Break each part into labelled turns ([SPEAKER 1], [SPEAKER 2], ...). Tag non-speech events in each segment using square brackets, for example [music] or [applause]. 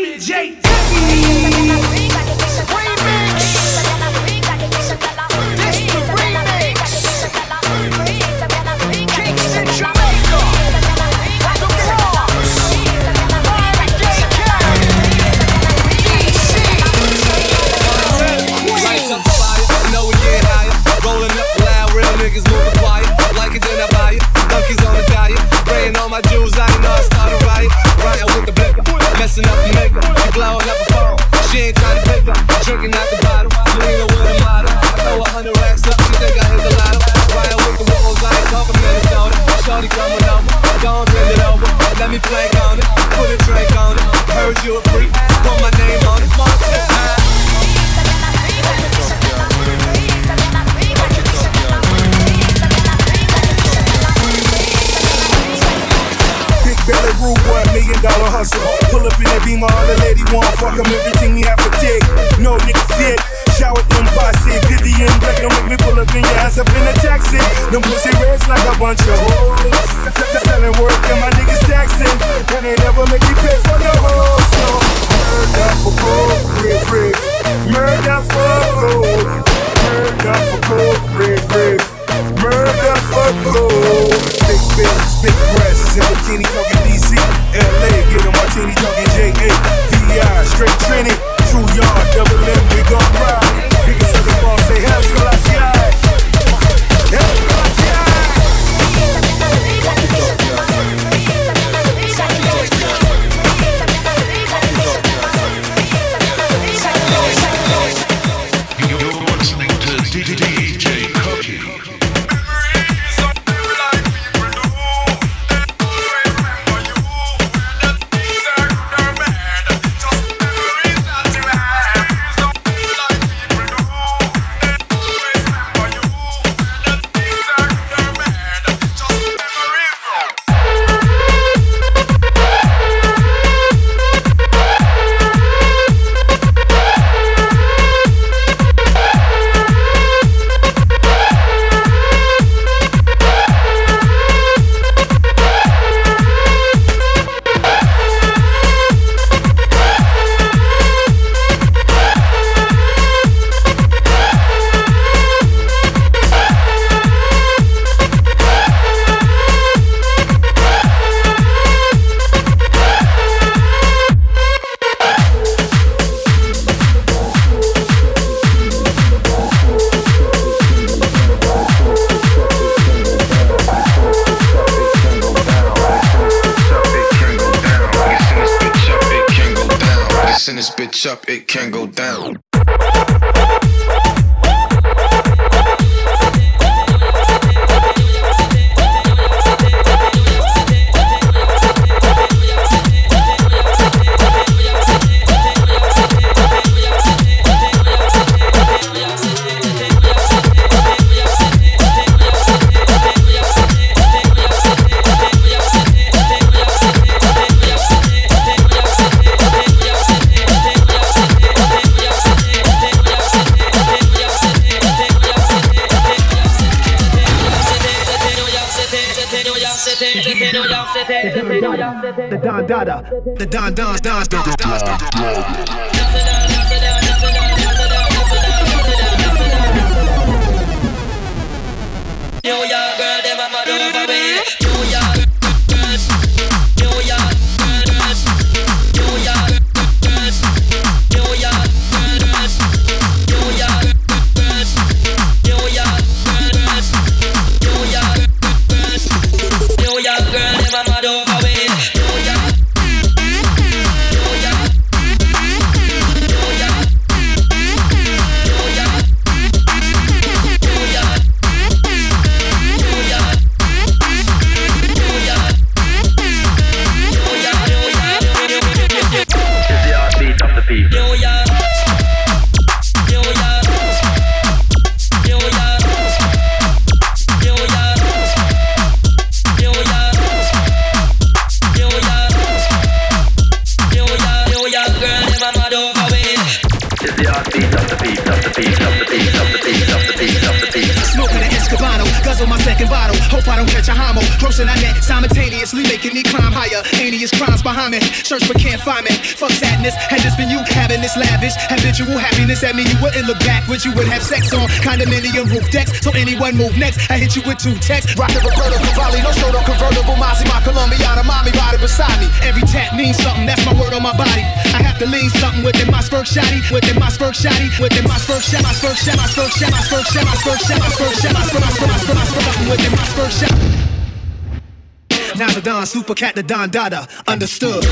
[SPEAKER 1] DJ
[SPEAKER 2] Jackie. Can't go
[SPEAKER 1] Don Dada. The Don dons dons dons. Don Don. condominium roof decks. So anyone move next, I hit you with two texts. Rocket Roberto Cavalli, no shoulder convertible, Mozzie, my Colombiana, mommy body beside me. Every tap means something, that's my word on my body. I have to lean something within my spurk shotty, within my spurk shotty, within my spurk shot, my spurk shot, my spurk shot, my spurk shot, my spurk shot, my spurk shot, my spurk shot, my spurk shot, my spurk shot, within my spurk shot. Now the Don, super cat, the Don Dada, understood.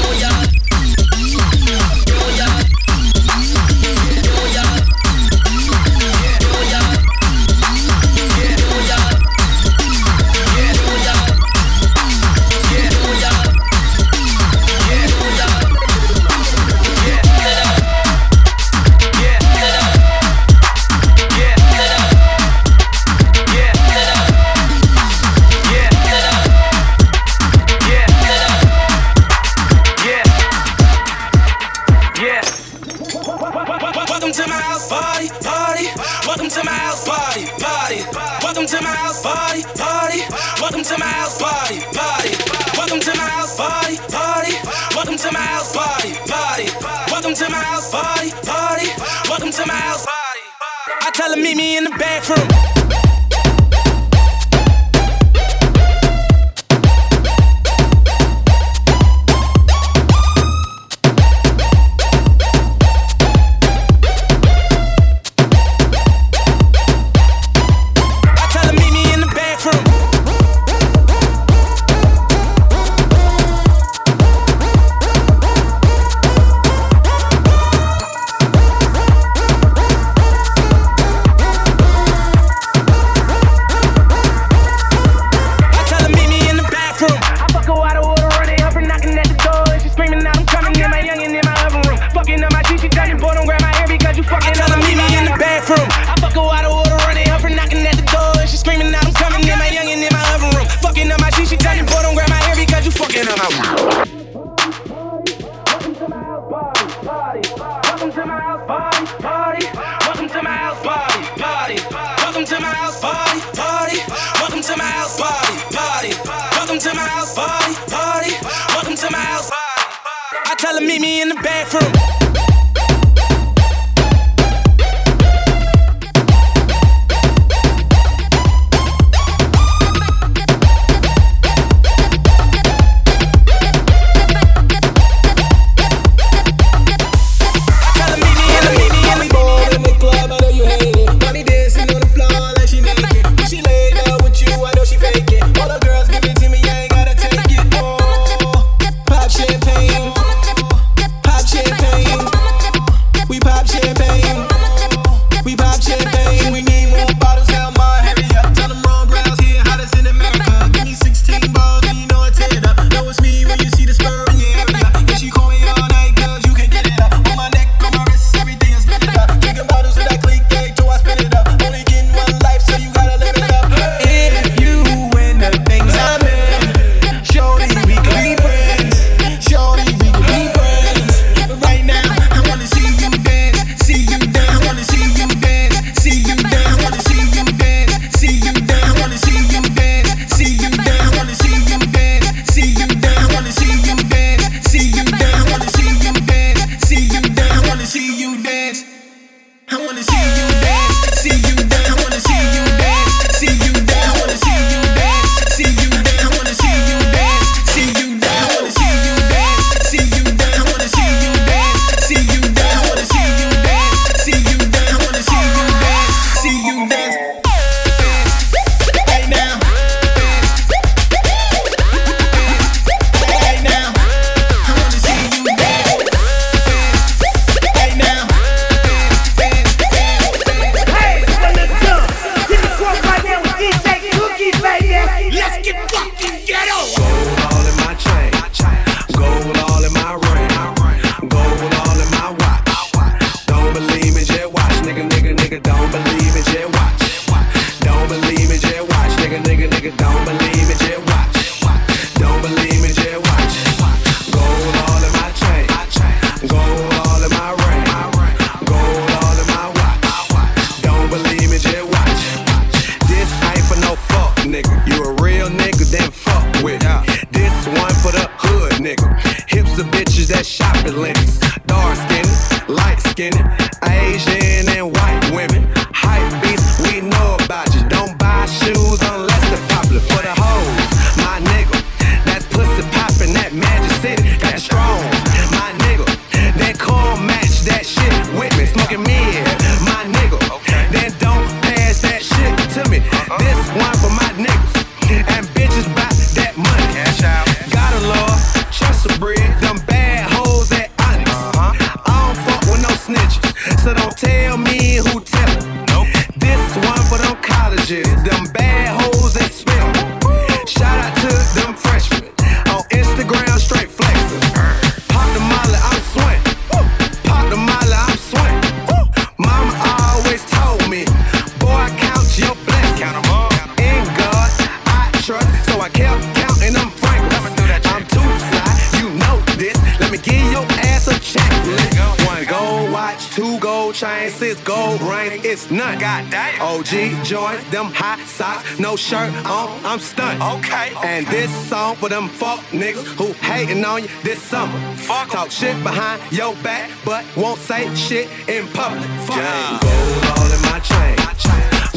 [SPEAKER 3] Six gold rings. It's none. Goddamn. OG joints, them hot socks, no shirt on. I'm stunned. Okay. And this song for them fuck niggas who hating on you this summer. Fuck. Talk shit behind your back, but won't say shit in public. Fuck. Gold all in my chain.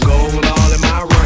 [SPEAKER 3] Gold all in my ring.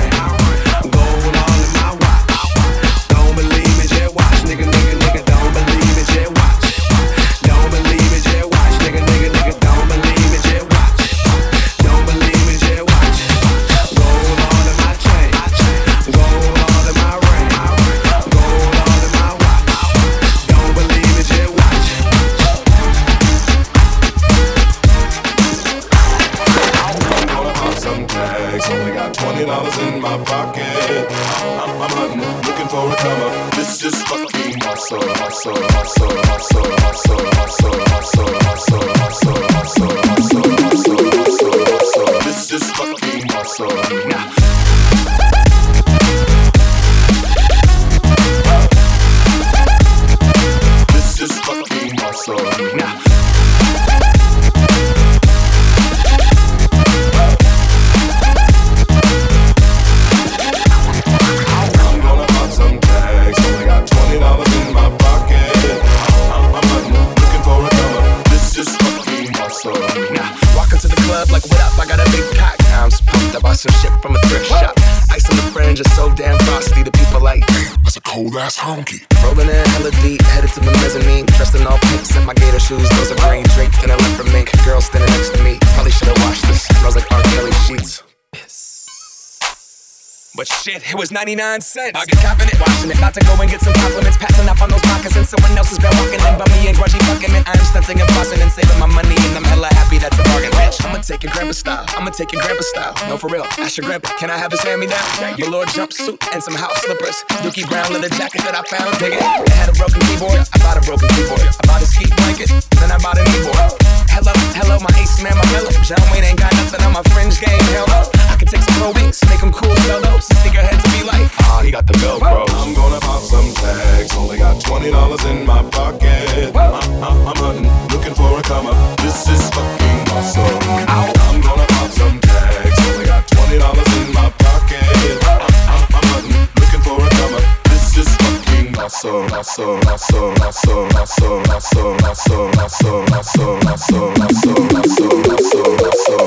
[SPEAKER 4] 99 cents. I get confident watching it. About to go and get some compliments. Passing up on those moccasins. Someone else has been walking in. But me and grudgy fucking man. I'm stunting and bossing and saving my money. And I'm hella happy that's a bargain, bitch. I'ma take your grandpa style. I'ma take your grandpa style. No, for real. Ask your grandpa. Can I have his hand me down? Velour jumpsuit and some house slippers. Dookie brown leather jacket that I found. Dig it. It had a broken keyboard. I bought a broken keyboard. I bought a ski blanket. Then I bought a kneeboard. Hello, hello, my ace man, my mellow. John Wayne ain't got nothing on my fringe game. Hell no. I can take some pro wings, make them cool, sell those. Sneakerhead to be like, ah, he got the Velcro.
[SPEAKER 5] I'm gonna pop some tags. Only got twenty dollars in my pocket. I'm, I'm, I'm hunting, looking for a come up. This is fucking hustle. I'm gonna pop some tags. Only got twenty dollars in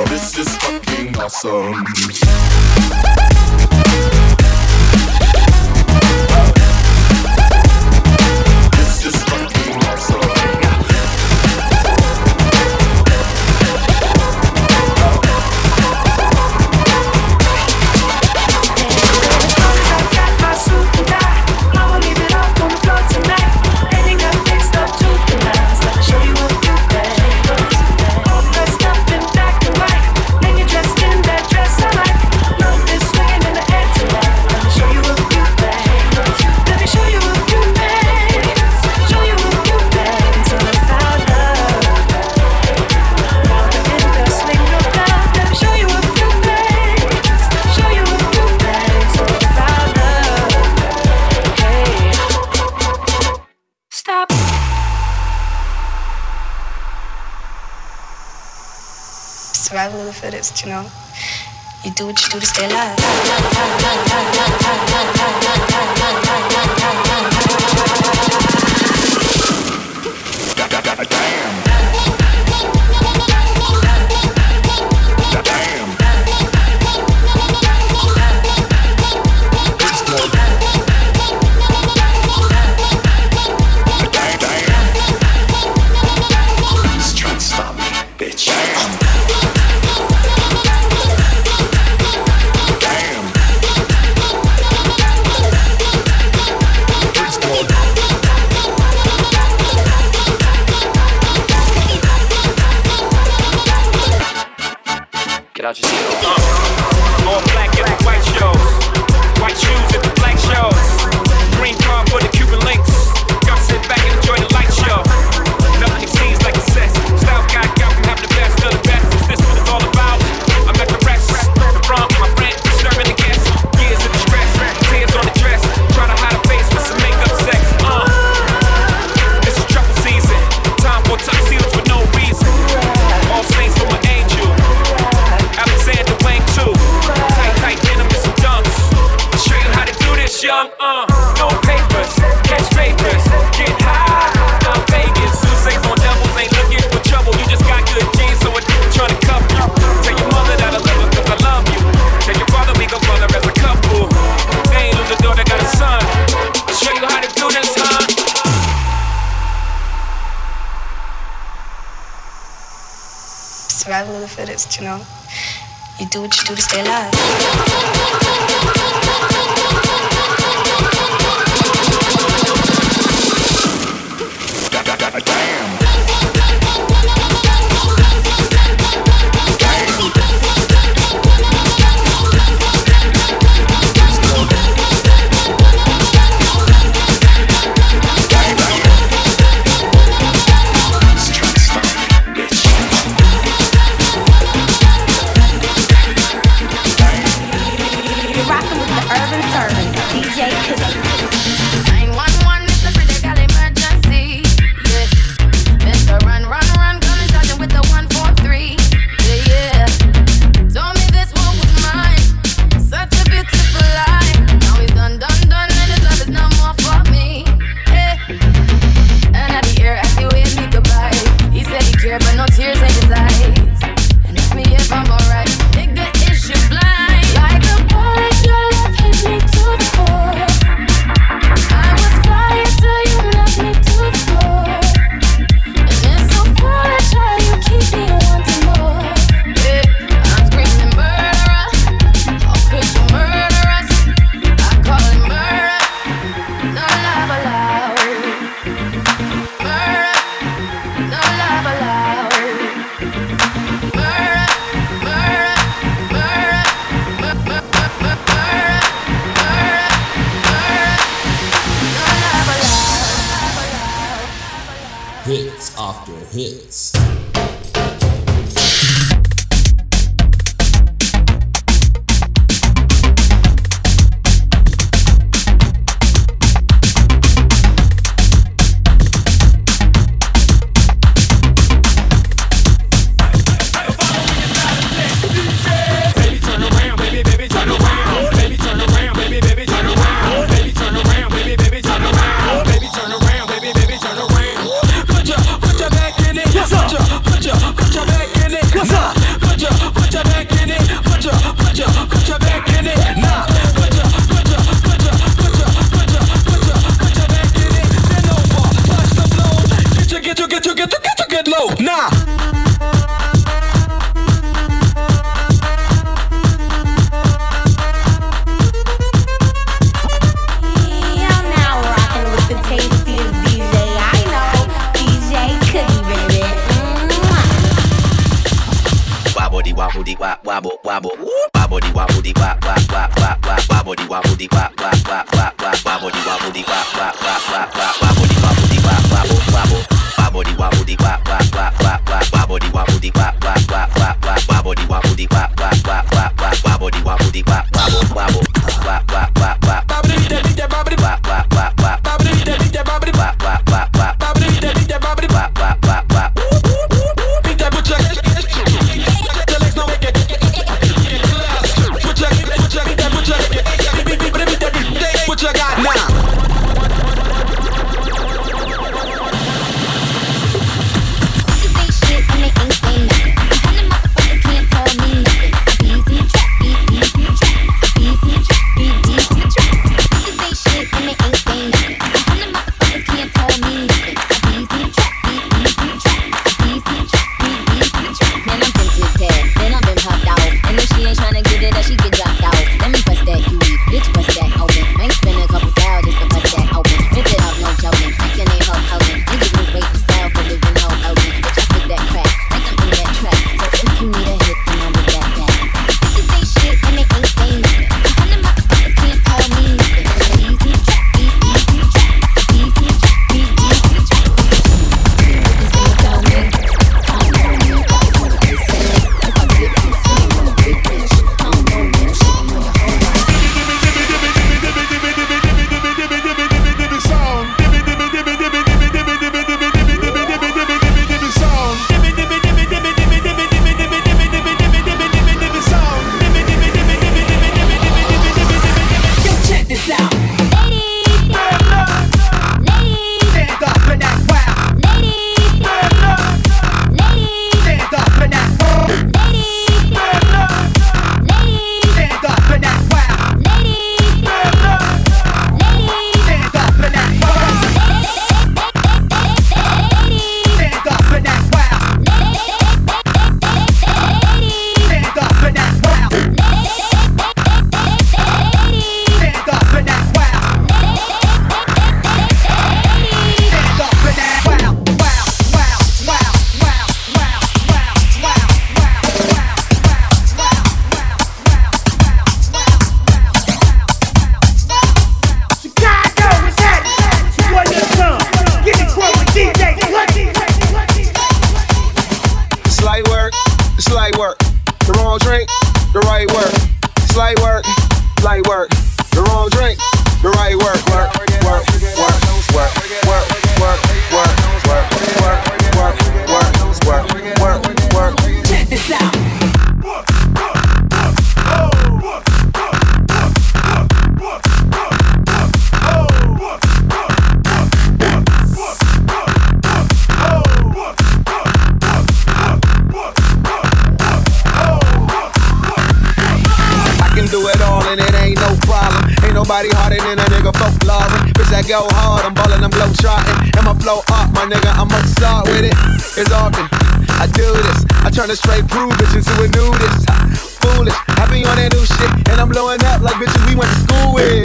[SPEAKER 5] This is fucking hustle.
[SPEAKER 6] You know. You do what you do to stay alive.
[SPEAKER 7] Damn. To
[SPEAKER 6] stay alive.
[SPEAKER 8] Wobble di wop wop wop wop
[SPEAKER 9] the right work. Straight prove bitch into a nudist. Foolish, I be on that new shit, and I'm blowing up like bitches we went to school with.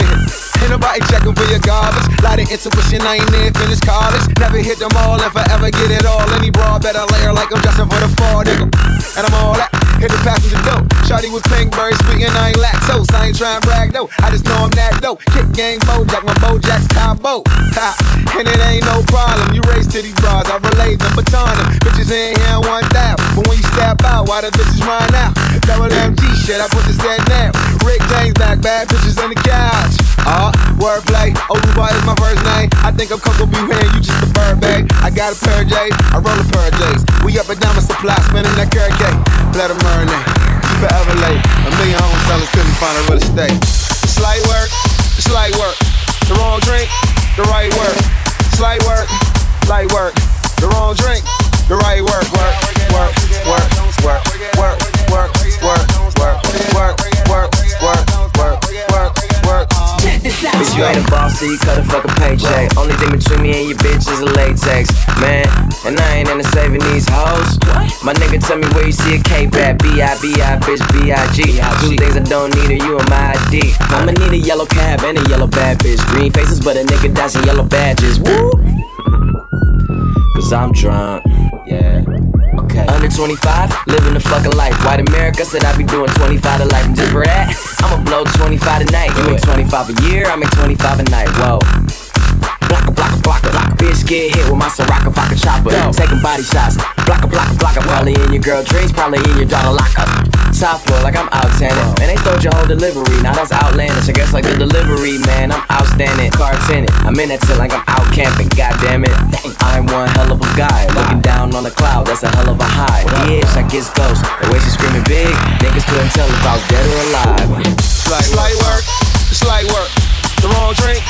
[SPEAKER 9] Ain't nobody checking for your garbage. Lot of intuition, I ain't near finished college. Never hit them all and forever get it all. Any broad better layer like I'm dressing for the fall, nigga. And I'm all that. Hit the passenger door. Shawty was pink, very sweet, and I ain't lactose. I ain't trying to brag though. I just know I'm that dope. Kick gang Bojack, my Bojack's combo. Ha, and it ain't no problem. You race to these bras, I relate them, baton them. Bitches in here one thou. But when you step out, why the bitches run out? Double MG shit, I put the set now. Rick James back, bad bitches on the couch. Uh, wordplay. Oluwa is my first name. I think I'm Coco B. When you just a bird, babe. I got a pair of J's, I roll a pair of J's. We up and down the supply, spinning that carrot cake. Let them You forever late. A million home sellers couldn't find a real estate. Slight work, slight work. The wrong drink, the right work. Slight work, light work. The wrong drink, the right work, work, work, work, work, work, work, work, work, work,
[SPEAKER 10] You ain't a boss, so you cut a fucking paycheck. Only thing between me and your bitch is a latex, man. And I ain't into saving these hoes. My nigga, tell me where you see a Cape at. B-I-B-I, bitch, B-I-G. Two things I don't need are you and my ID. I'ma need a yellow cab and a yellow bad bitch. Green faces, but a nigga dashing yellow badges. Woo! [laughs] Cause I'm drunk, yeah. Okay. Under 25, living the fucking life. White America said I'd be doing 25 to life. And just for that, I'ma blow 25 tonight. You make 25 a year, I make 25 a night. Whoa. Blocka. Bitch get hit with my Soraka vodka chopper. Taking body shots. Blocka, blocka, blocka. Probably in your girl dreams, probably in your daughter locker. Top floor like I'm out tanning. Man, they stole your whole delivery. Now that's outlandish. I guess like the delivery, man. I'm outstanding. Car tenant. I'm in that till like I'm out camping. God damn it. I'm one hell of a guy. Looking down on the cloud. That's a hell of a high. Bitch, I guess ghost. The way she screaming big, niggas couldn't tell if I was dead or alive.
[SPEAKER 9] Slight work, slight work. The wrong drink,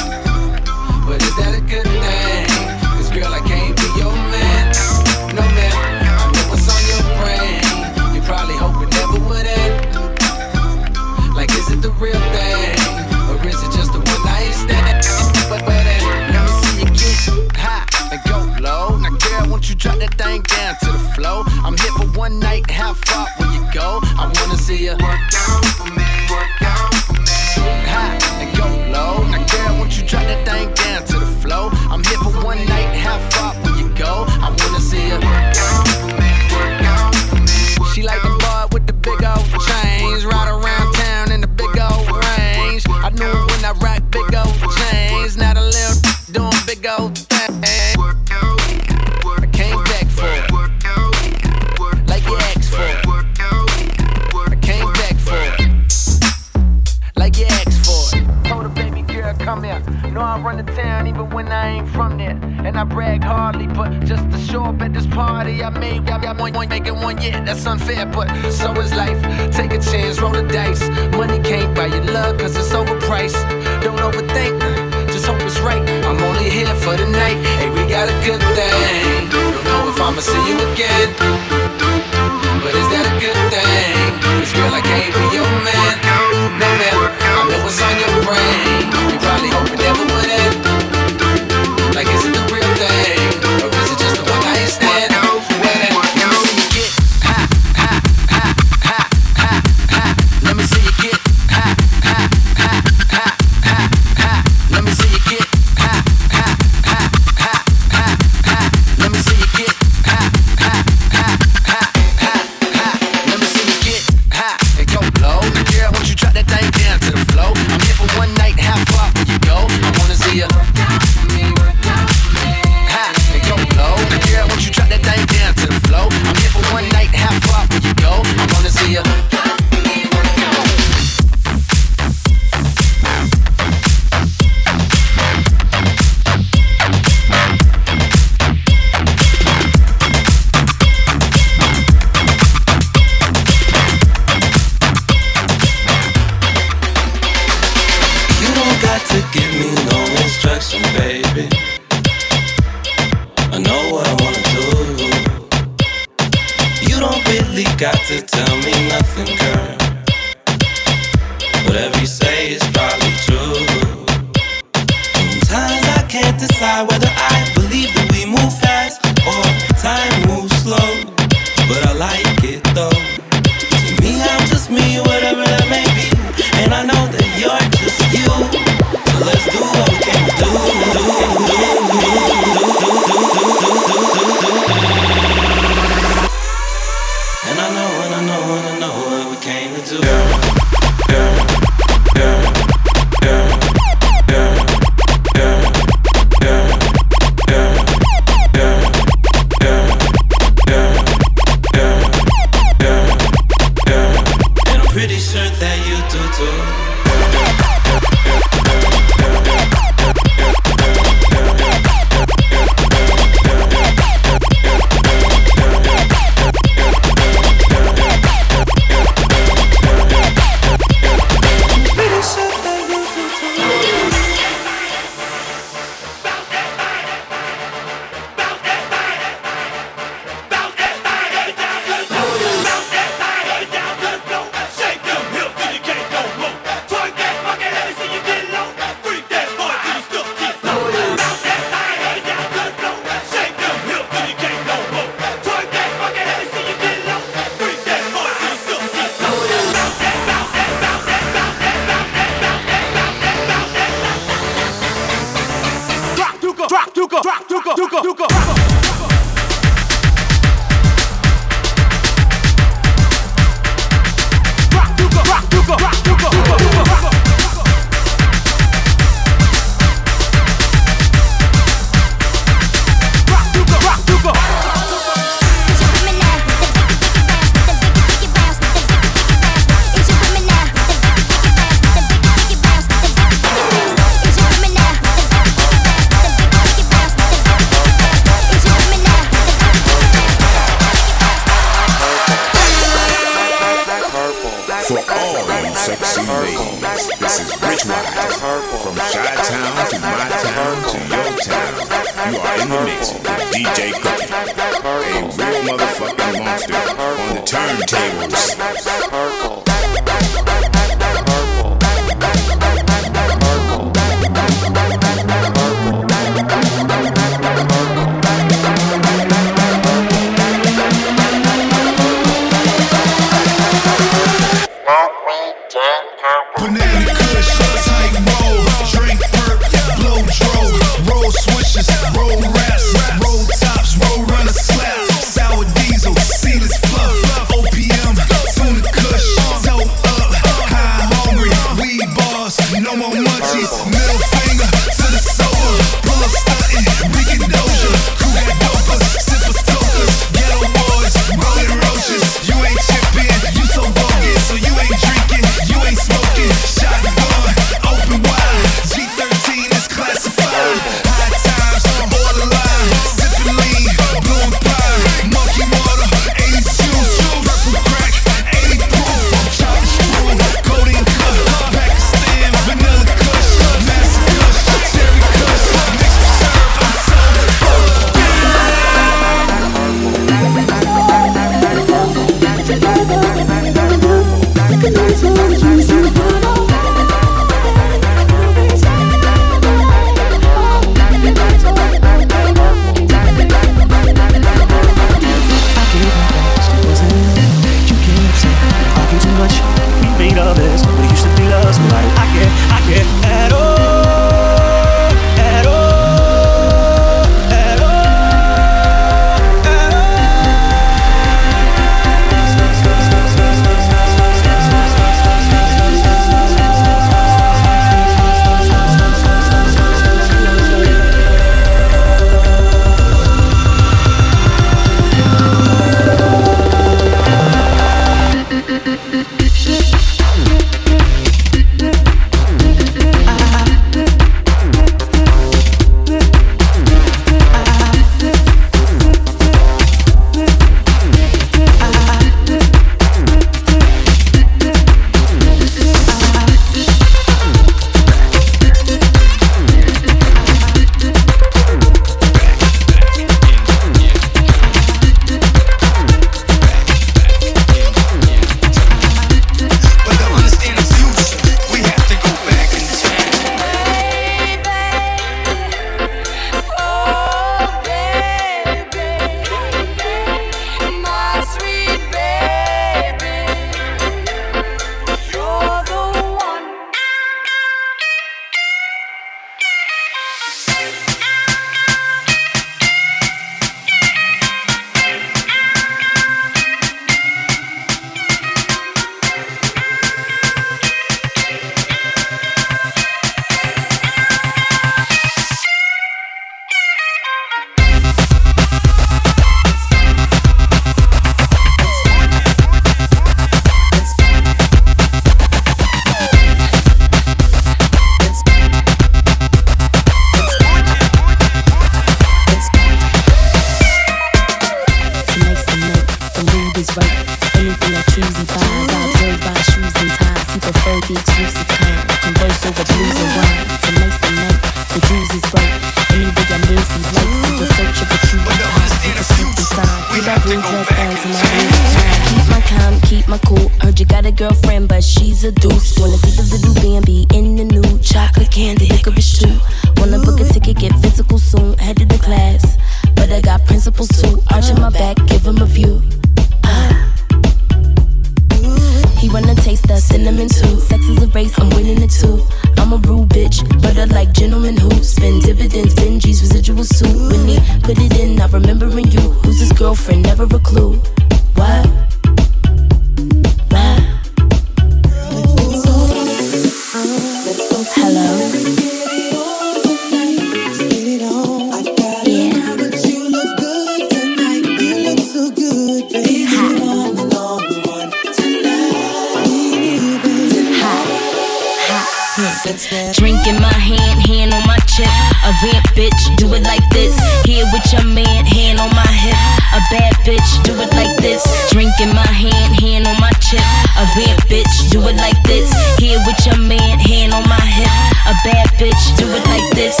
[SPEAKER 9] Drink
[SPEAKER 11] in my
[SPEAKER 12] hand, hand on my chest. A vamp bitch, do it like this. Here with your man, hand on my hip. A bad bitch, do it like this. Drink in my hand, hand on my chest. A vamp bitch, do it like this. Here with your man, hand on my hip. A bad bitch, do it like this.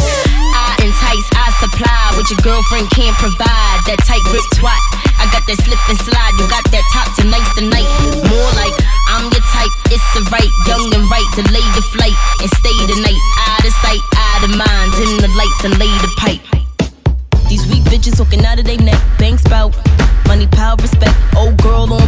[SPEAKER 12] I entice, I supply what your girlfriend can't provide. That tight grip twat. I got that slip and slide. You got that top tonight's the night. More like I'm your type. It's a right, young and right. Delay your flight and stay the night. Out of sight, out of mind. Dim the lights and lay the pipe. These weak bitches talking out of their neck. Banks bout money, power, respect. Old girl
[SPEAKER 13] on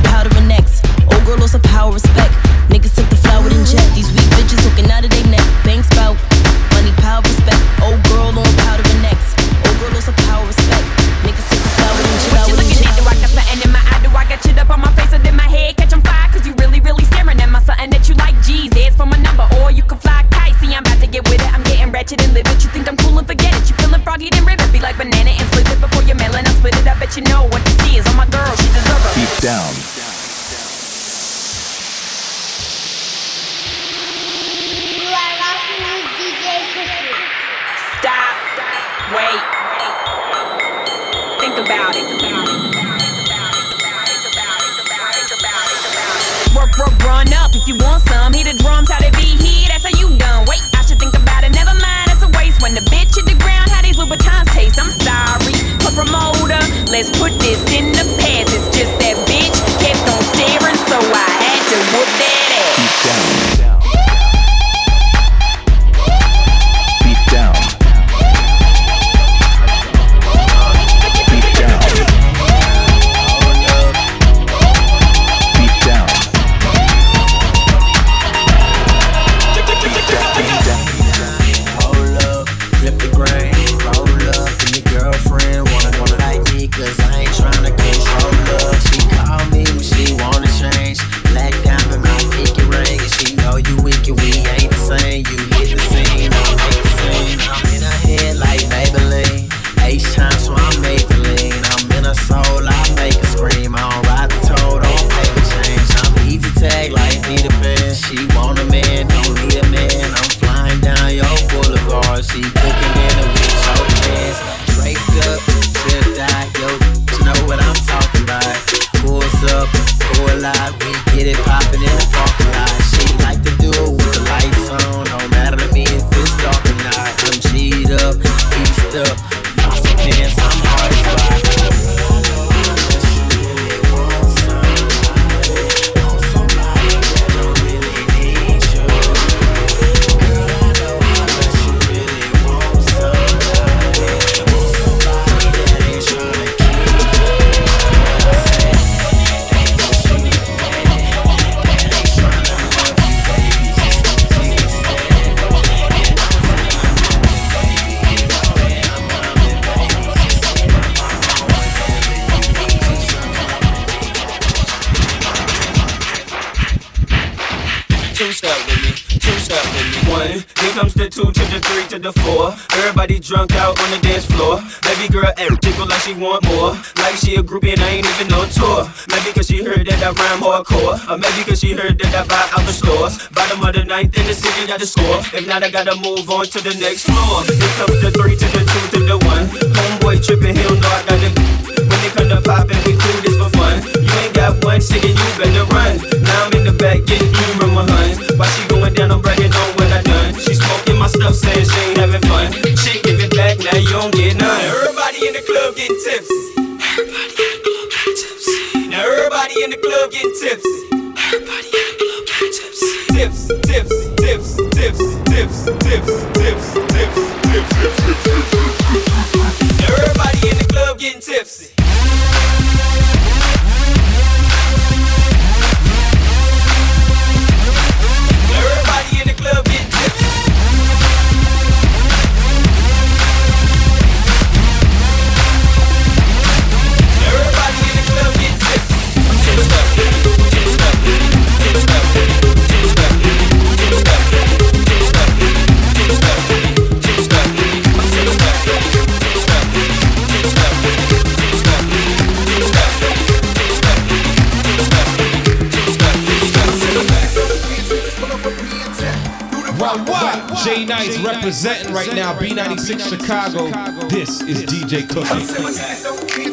[SPEAKER 13] get it poppin' in the parking lot. to the
[SPEAKER 14] floor. Everybody drunk out on the dance floor. Every girl every tickle like she want more. Like she a groupie and I ain't even on tour. Maybe cause she heard that I rhyme hardcore. Or maybe cause she heard that I buy out the stores. Bottom of the ninth in the city, got the score. If not, I gotta move on to the next floor. Here comes the three to the two to the one. Homeboy tripping, he don't know I gotta. When they come to poppin', we do this for fun. You ain't got one, singing, you better run. Now I'm in the back getting you from my huns. Why she going down, I'm bragging on none. She smoking my stuff, saying she ain't having fun. She give it back, now you don't get none. Everybody in the club getting tipsy. Everybody in the club getting tipsy. Now everybody in the club getting tipsy. Everybody in the club getting tipsy. Tips, tips, tips, tips, tips, tips, tips, tips, tips, tips, tips. Everybody in the club getting tipsy.
[SPEAKER 15] Jay Nice representing right now, B96 Chicago. This is DJ Cookie.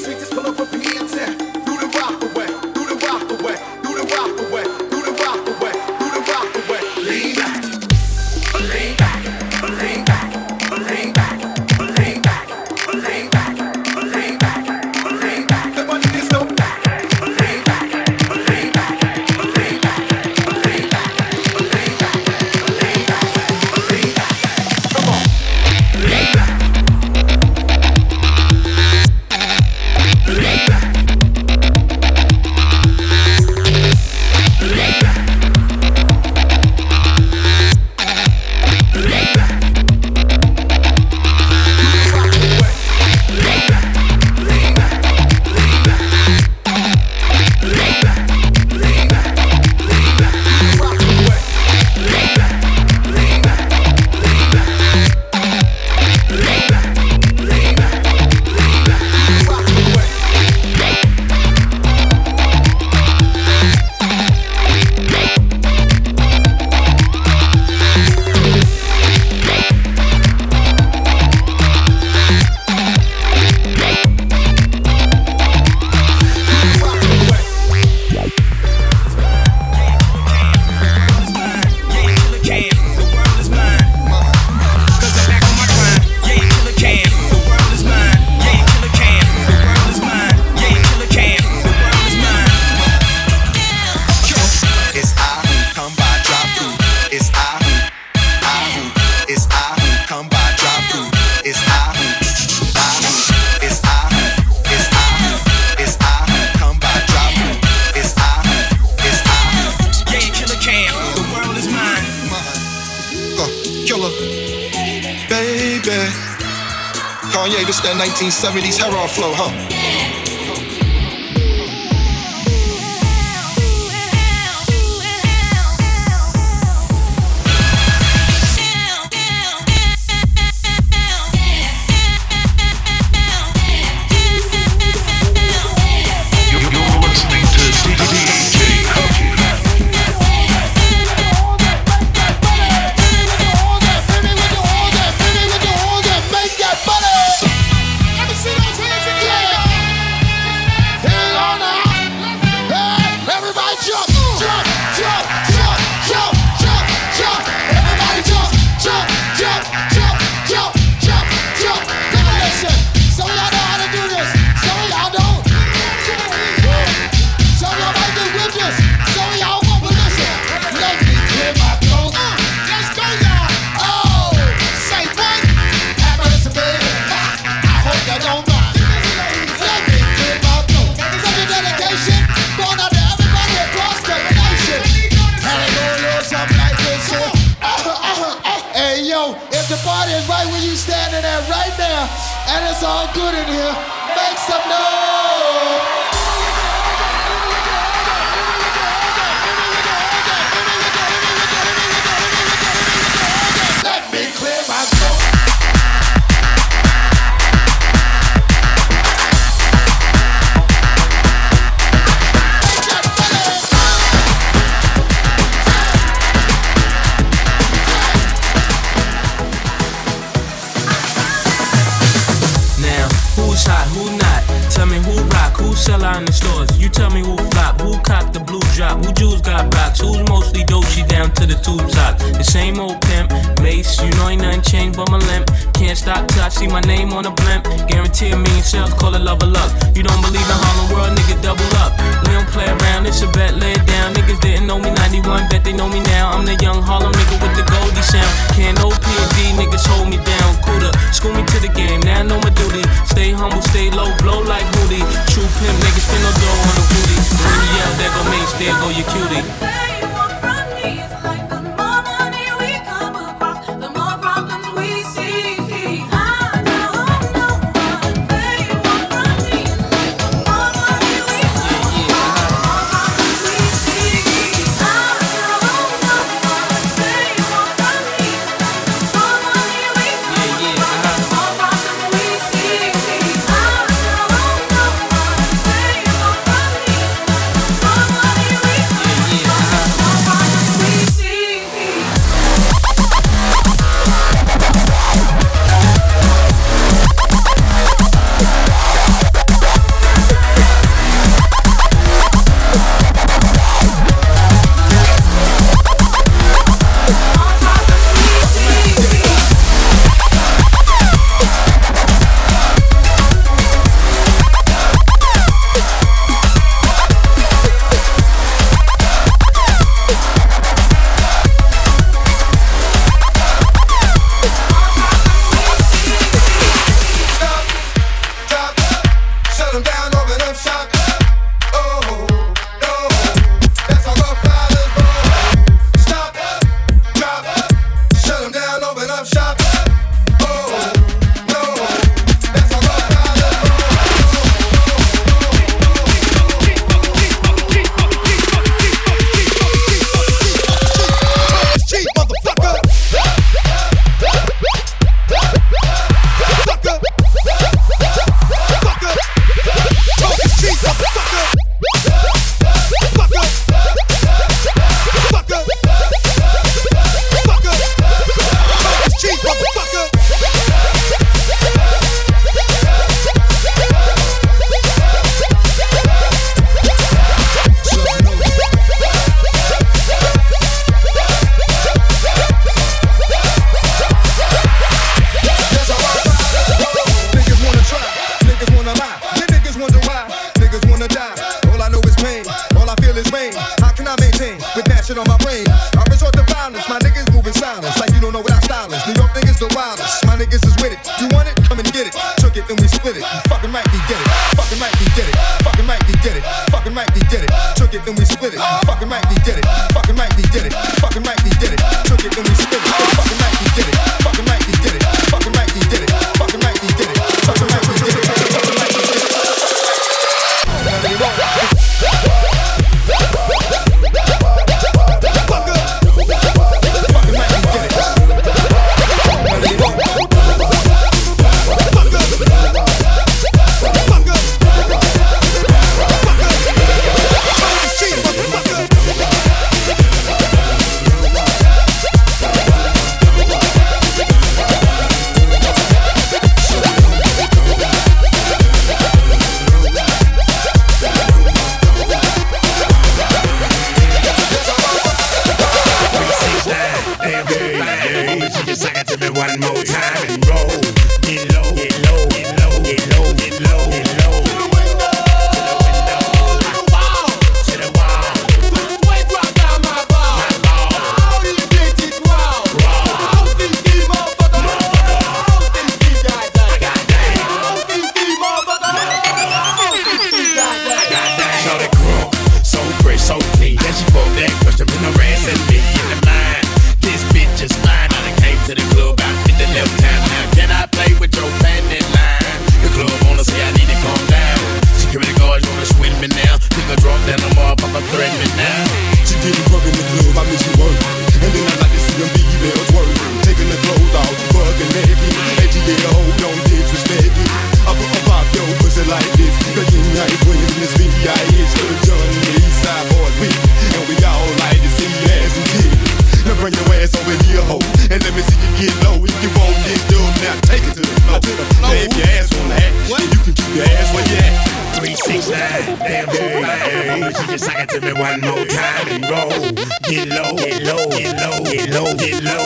[SPEAKER 16] And it's all good in here. Make some noise.
[SPEAKER 17] Mace. You know ain't nothing changed but my limp. Can't stop till I see my name on a blimp. Guarantee a million sales, call it love or luck. You don't believe in Harlem World, nigga, double up. We don't play around, it's a bet, lay it down. Niggas didn't know me 91, bet they know me now. I'm the young Harlem nigga with the Goldie sound. Can't no P&D, niggas hold me down. Cooler, school me to the game, now I know my duty. Stay humble, stay low, blow like Hootie. True pimp, niggas spin no dough on the booty. When you yell, there go Mace, there go your cutie.
[SPEAKER 6] Give me one more time and roll. Get low, get low, get low, get low, get low.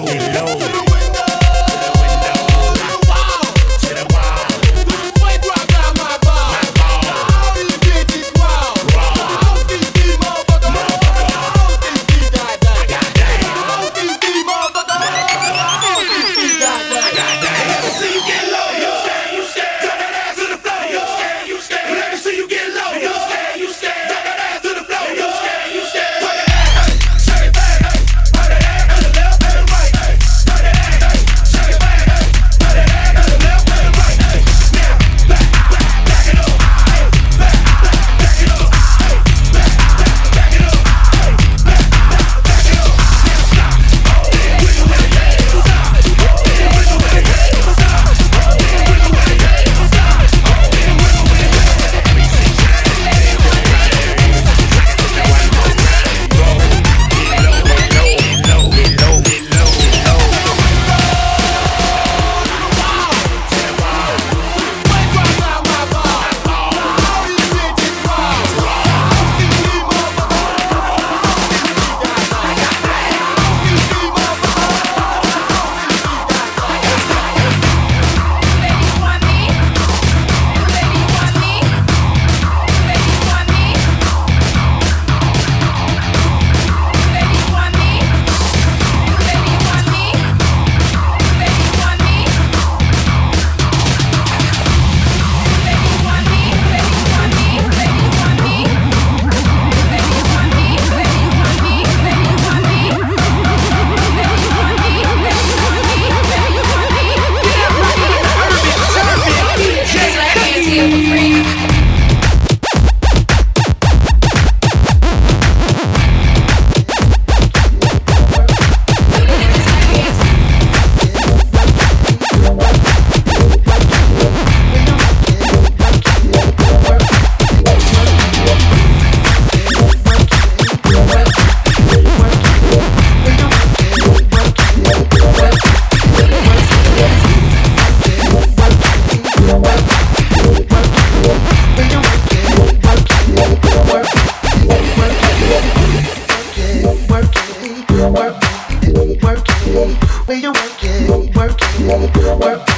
[SPEAKER 18] it, work it, work it, work it.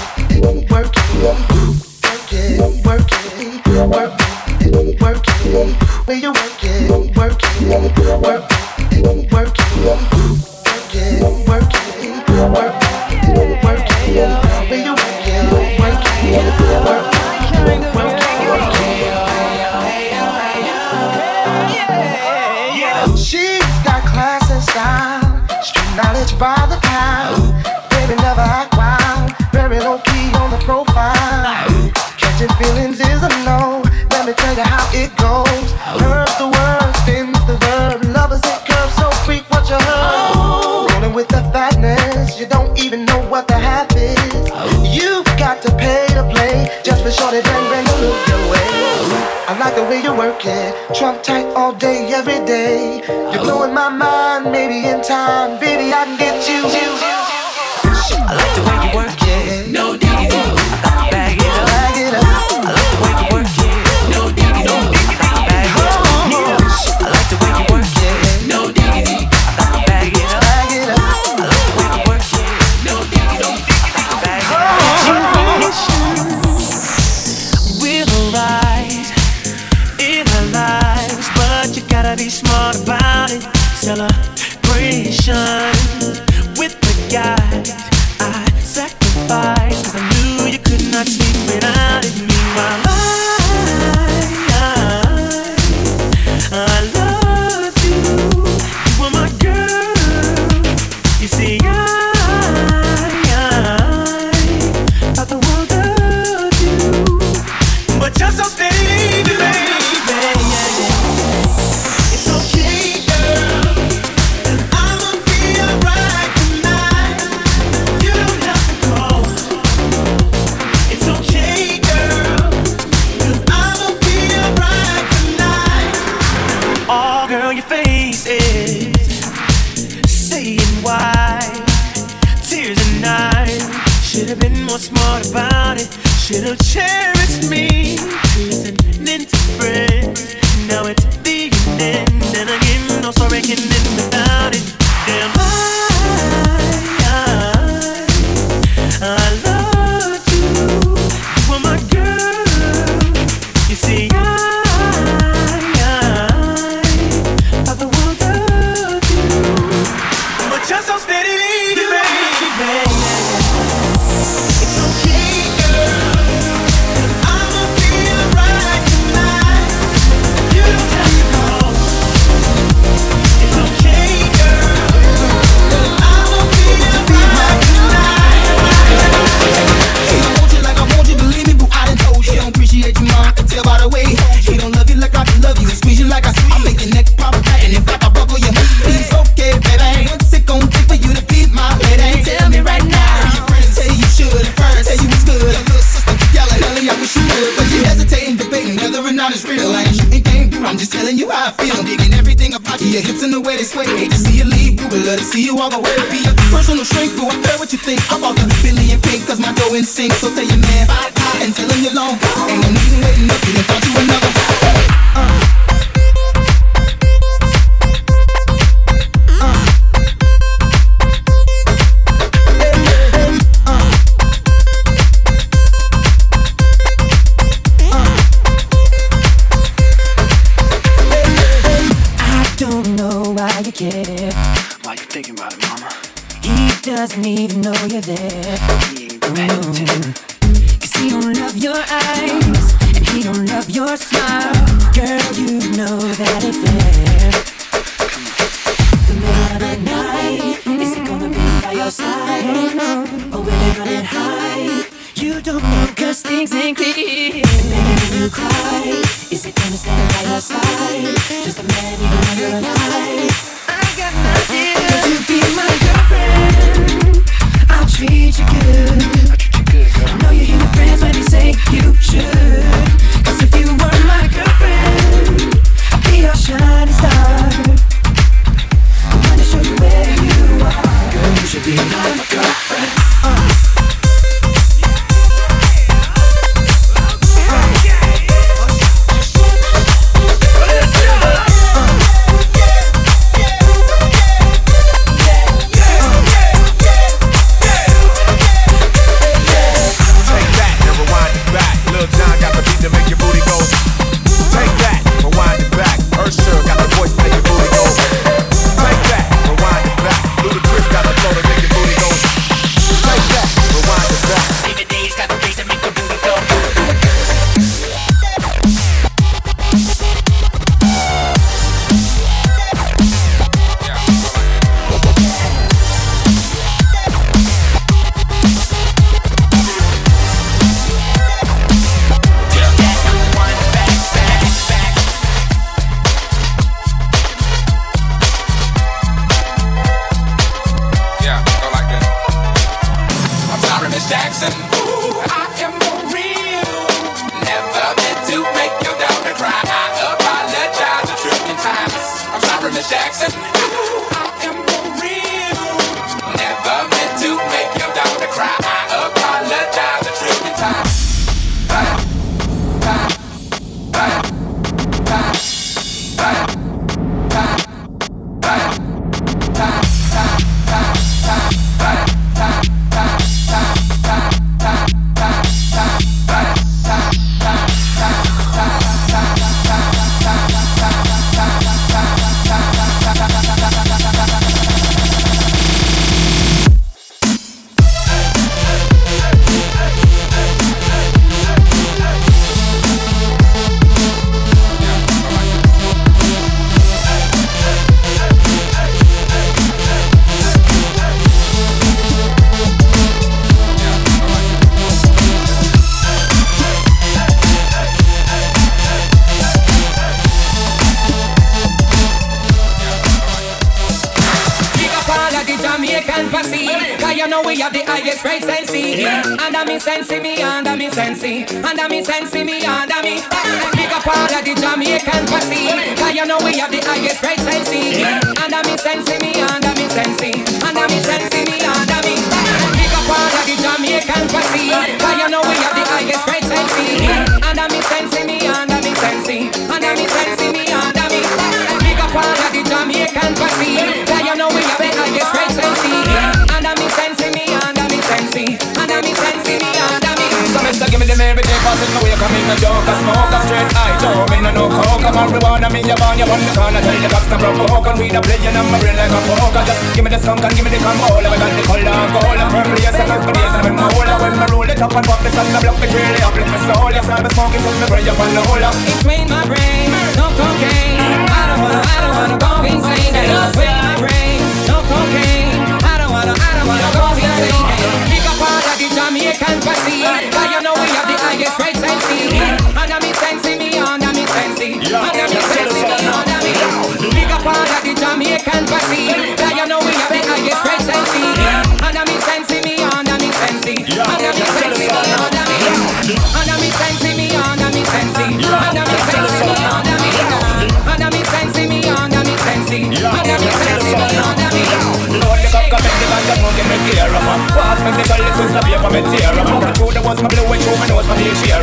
[SPEAKER 18] The
[SPEAKER 19] paper me tear up The the was my blue and through my nose my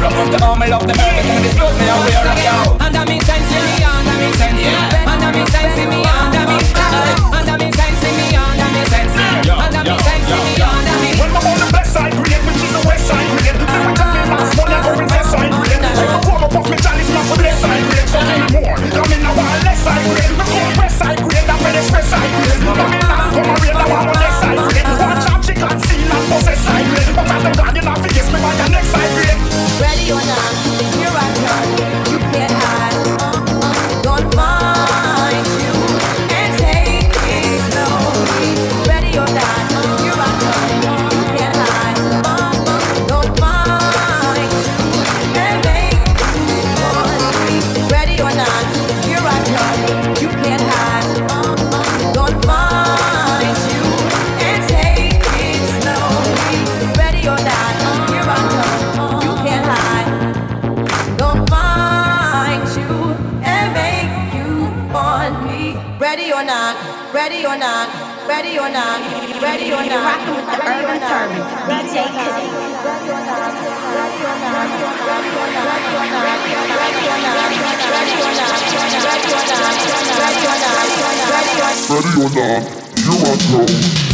[SPEAKER 19] up The love the earth and disclose me and wear up yo. Under me under me sensei Under me sensei, me under me. Under me sensei, me under me Under me sensei, me under me.
[SPEAKER 20] When I'm on the best side grade, which is the west side grade Then we tell me mass money, I go in west side grade Like a form of me chalice, not for left side grade So give me more, come in on left side grade by the next grade
[SPEAKER 21] Ready or not, ready or not, ready or not. Rocking with the urban servant, DJ Cookie.
[SPEAKER 20] Ready or not, here I go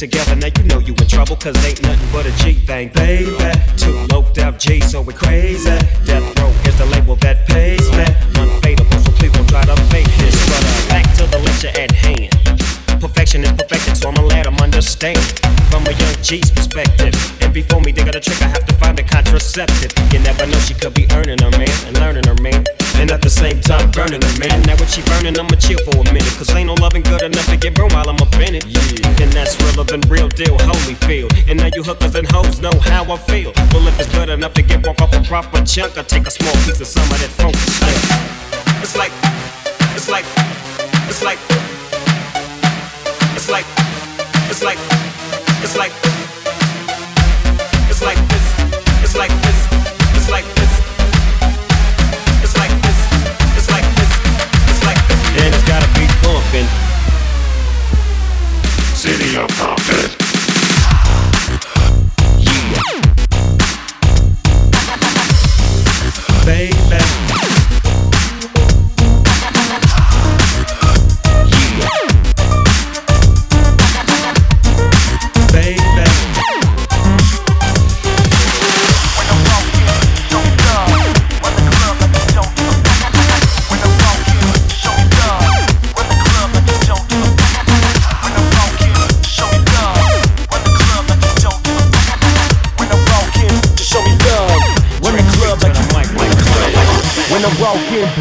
[SPEAKER 22] together, now you know you in trouble, cause ain't nothing but a G thing, baby. Two loped up G, so we crazy. Death Row is the label that pays me. So please don't try to fake this. But uh, back to the lecture at hand. Perfection is perfected, so I'ma let 'em understand from a young G's perspective. And before me they got a trick, I have to find a contraceptive. You never know, she could be earning her man and learning her man. And at the same time, burning her man. Now, when she burning, I'ma chill for a minute. Cause ain't no loving good enough to get burned while I'm up in it. Yeah. And that's realer than real deal, Holyfield. And now you hookers and hoes know how I feel. Well, if it's good enough to get walk off a proper chunk, I take a small piece of some of that funky stuff. It's like, it's like, it's like, it's like, it's like, it's like, it's like this, it's like this, Compton.
[SPEAKER 23] City of Compton.
[SPEAKER 22] Yeah. Baby.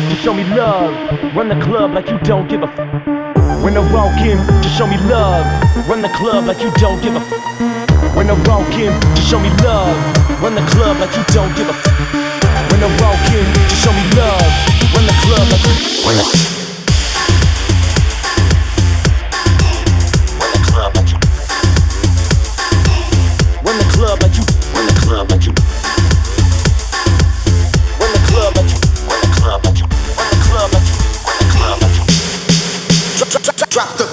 [SPEAKER 24] Just show me love. Run the club like you don't give a f. When I walk in, just show me love. Run the club like you don't give a f. When I walk in, just show me love. Run the club like you don't give a f. When I walk in, just show me love. Run the club like you.
[SPEAKER 6] don't give a drop the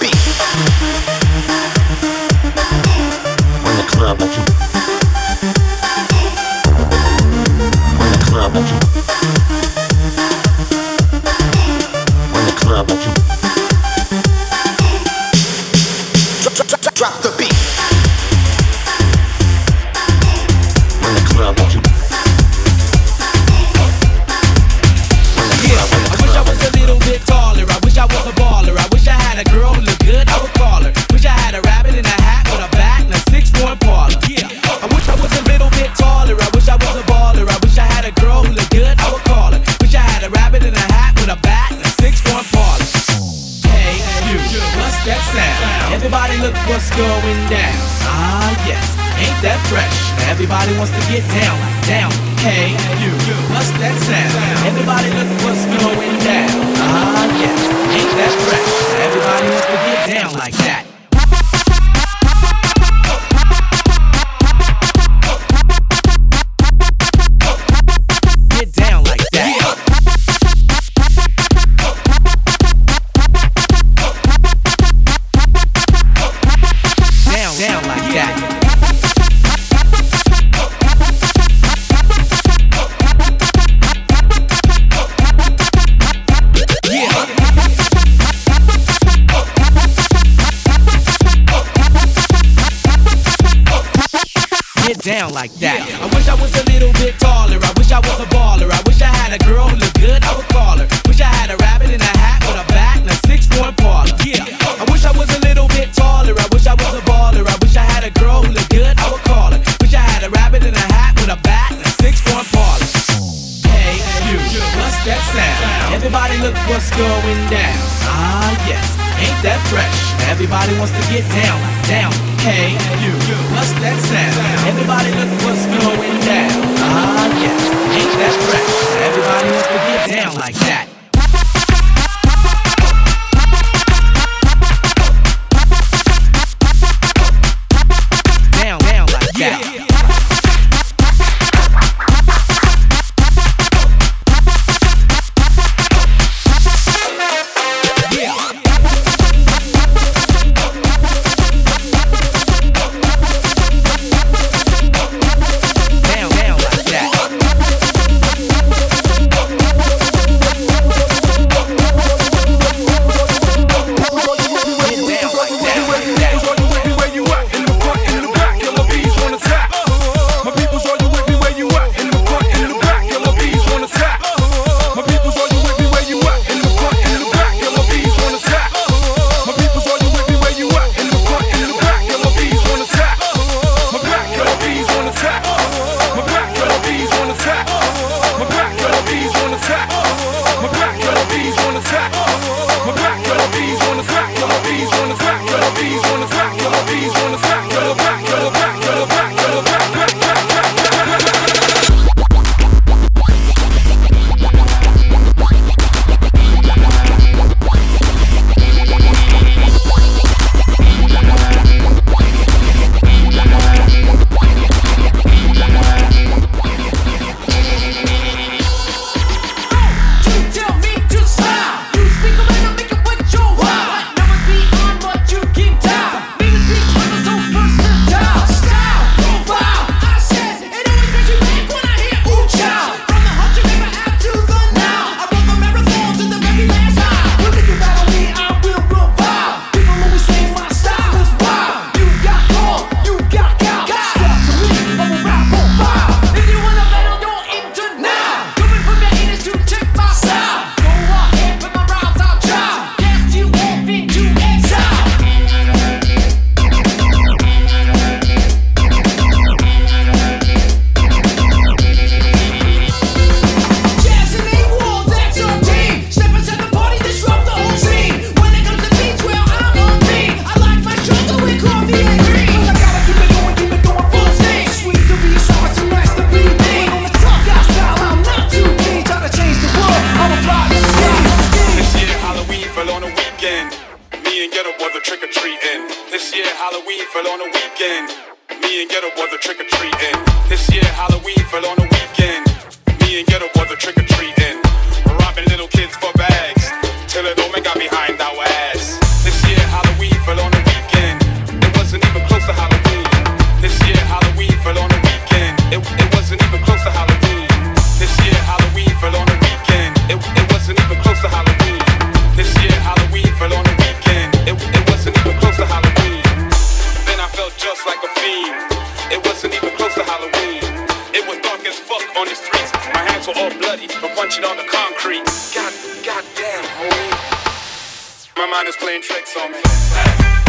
[SPEAKER 25] tricks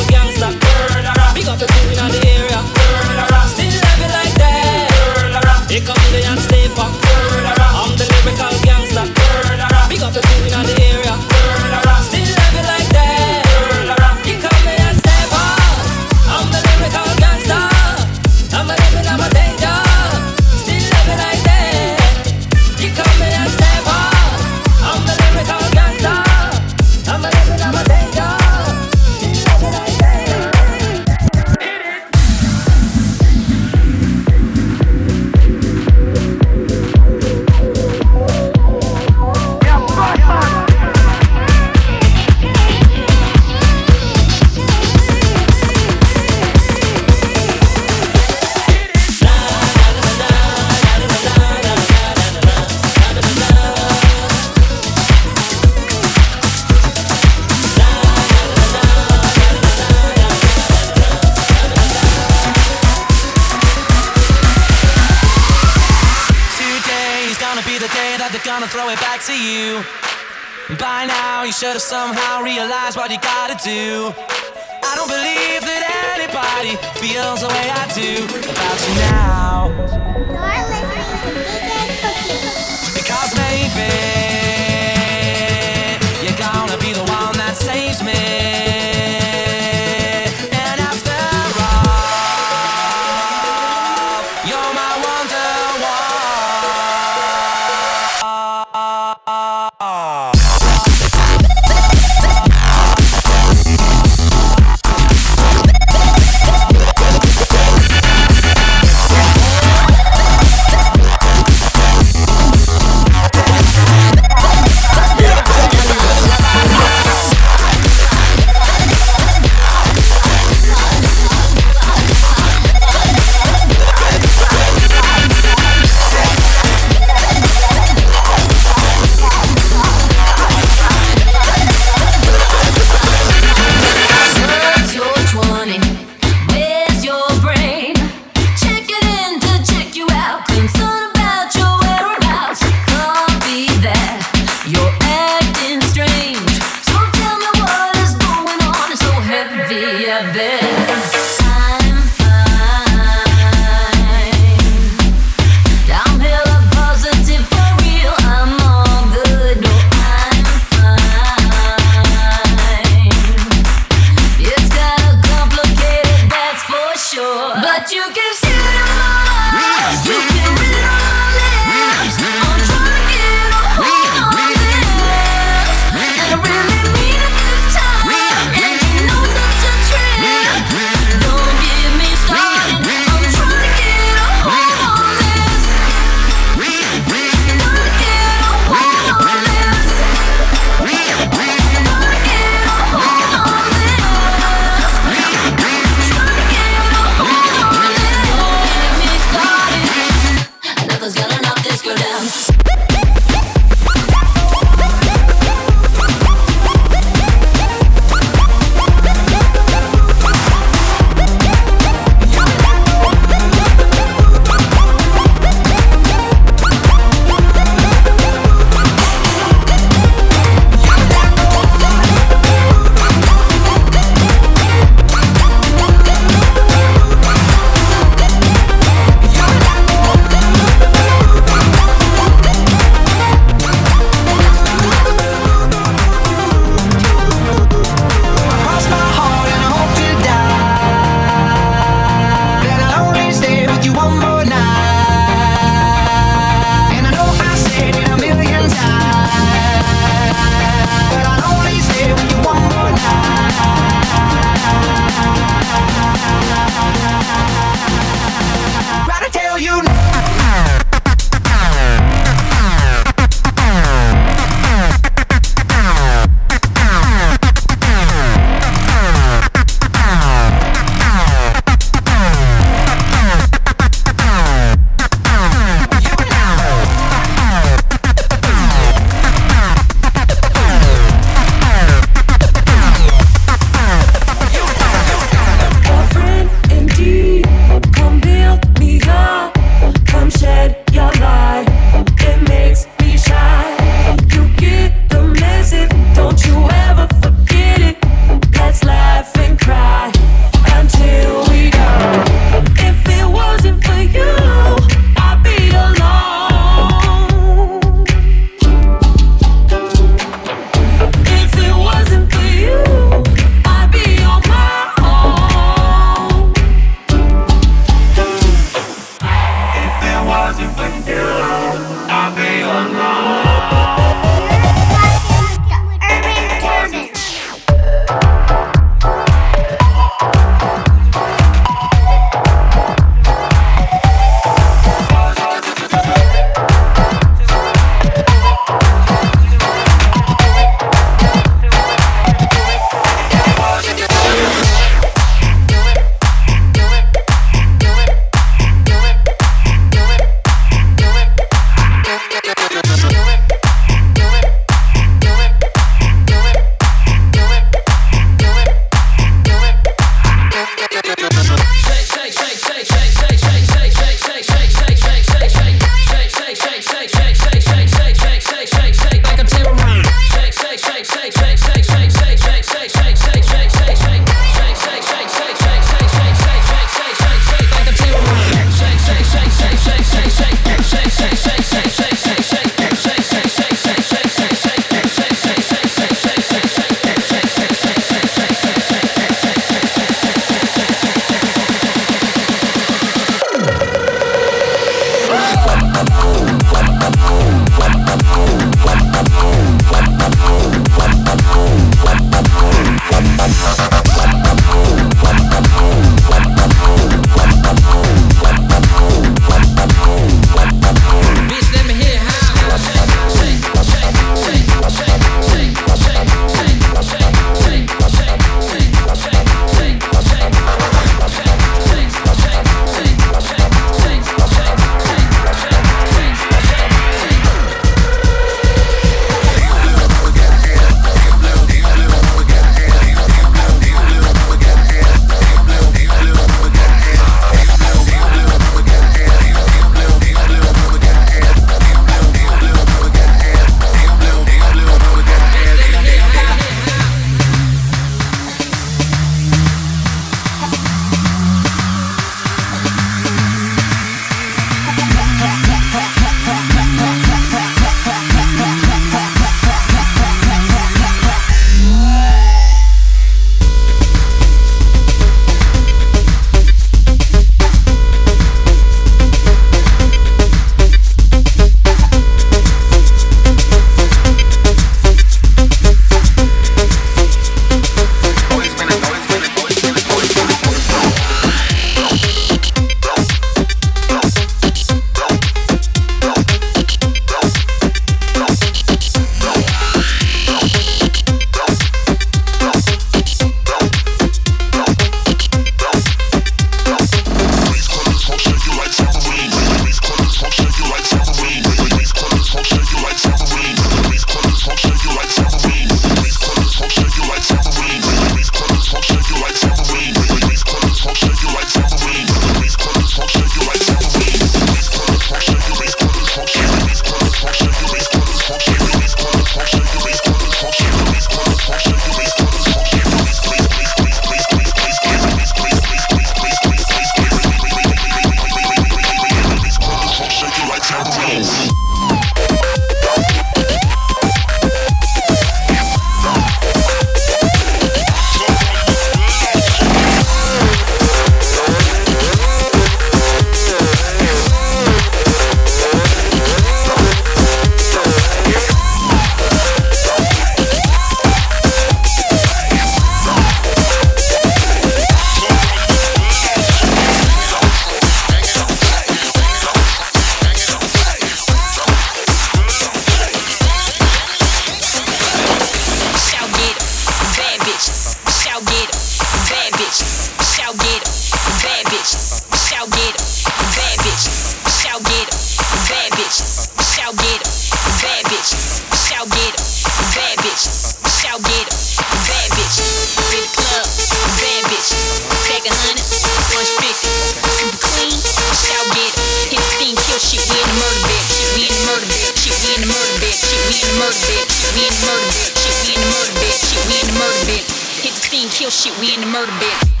[SPEAKER 25] shit. We in the murder business.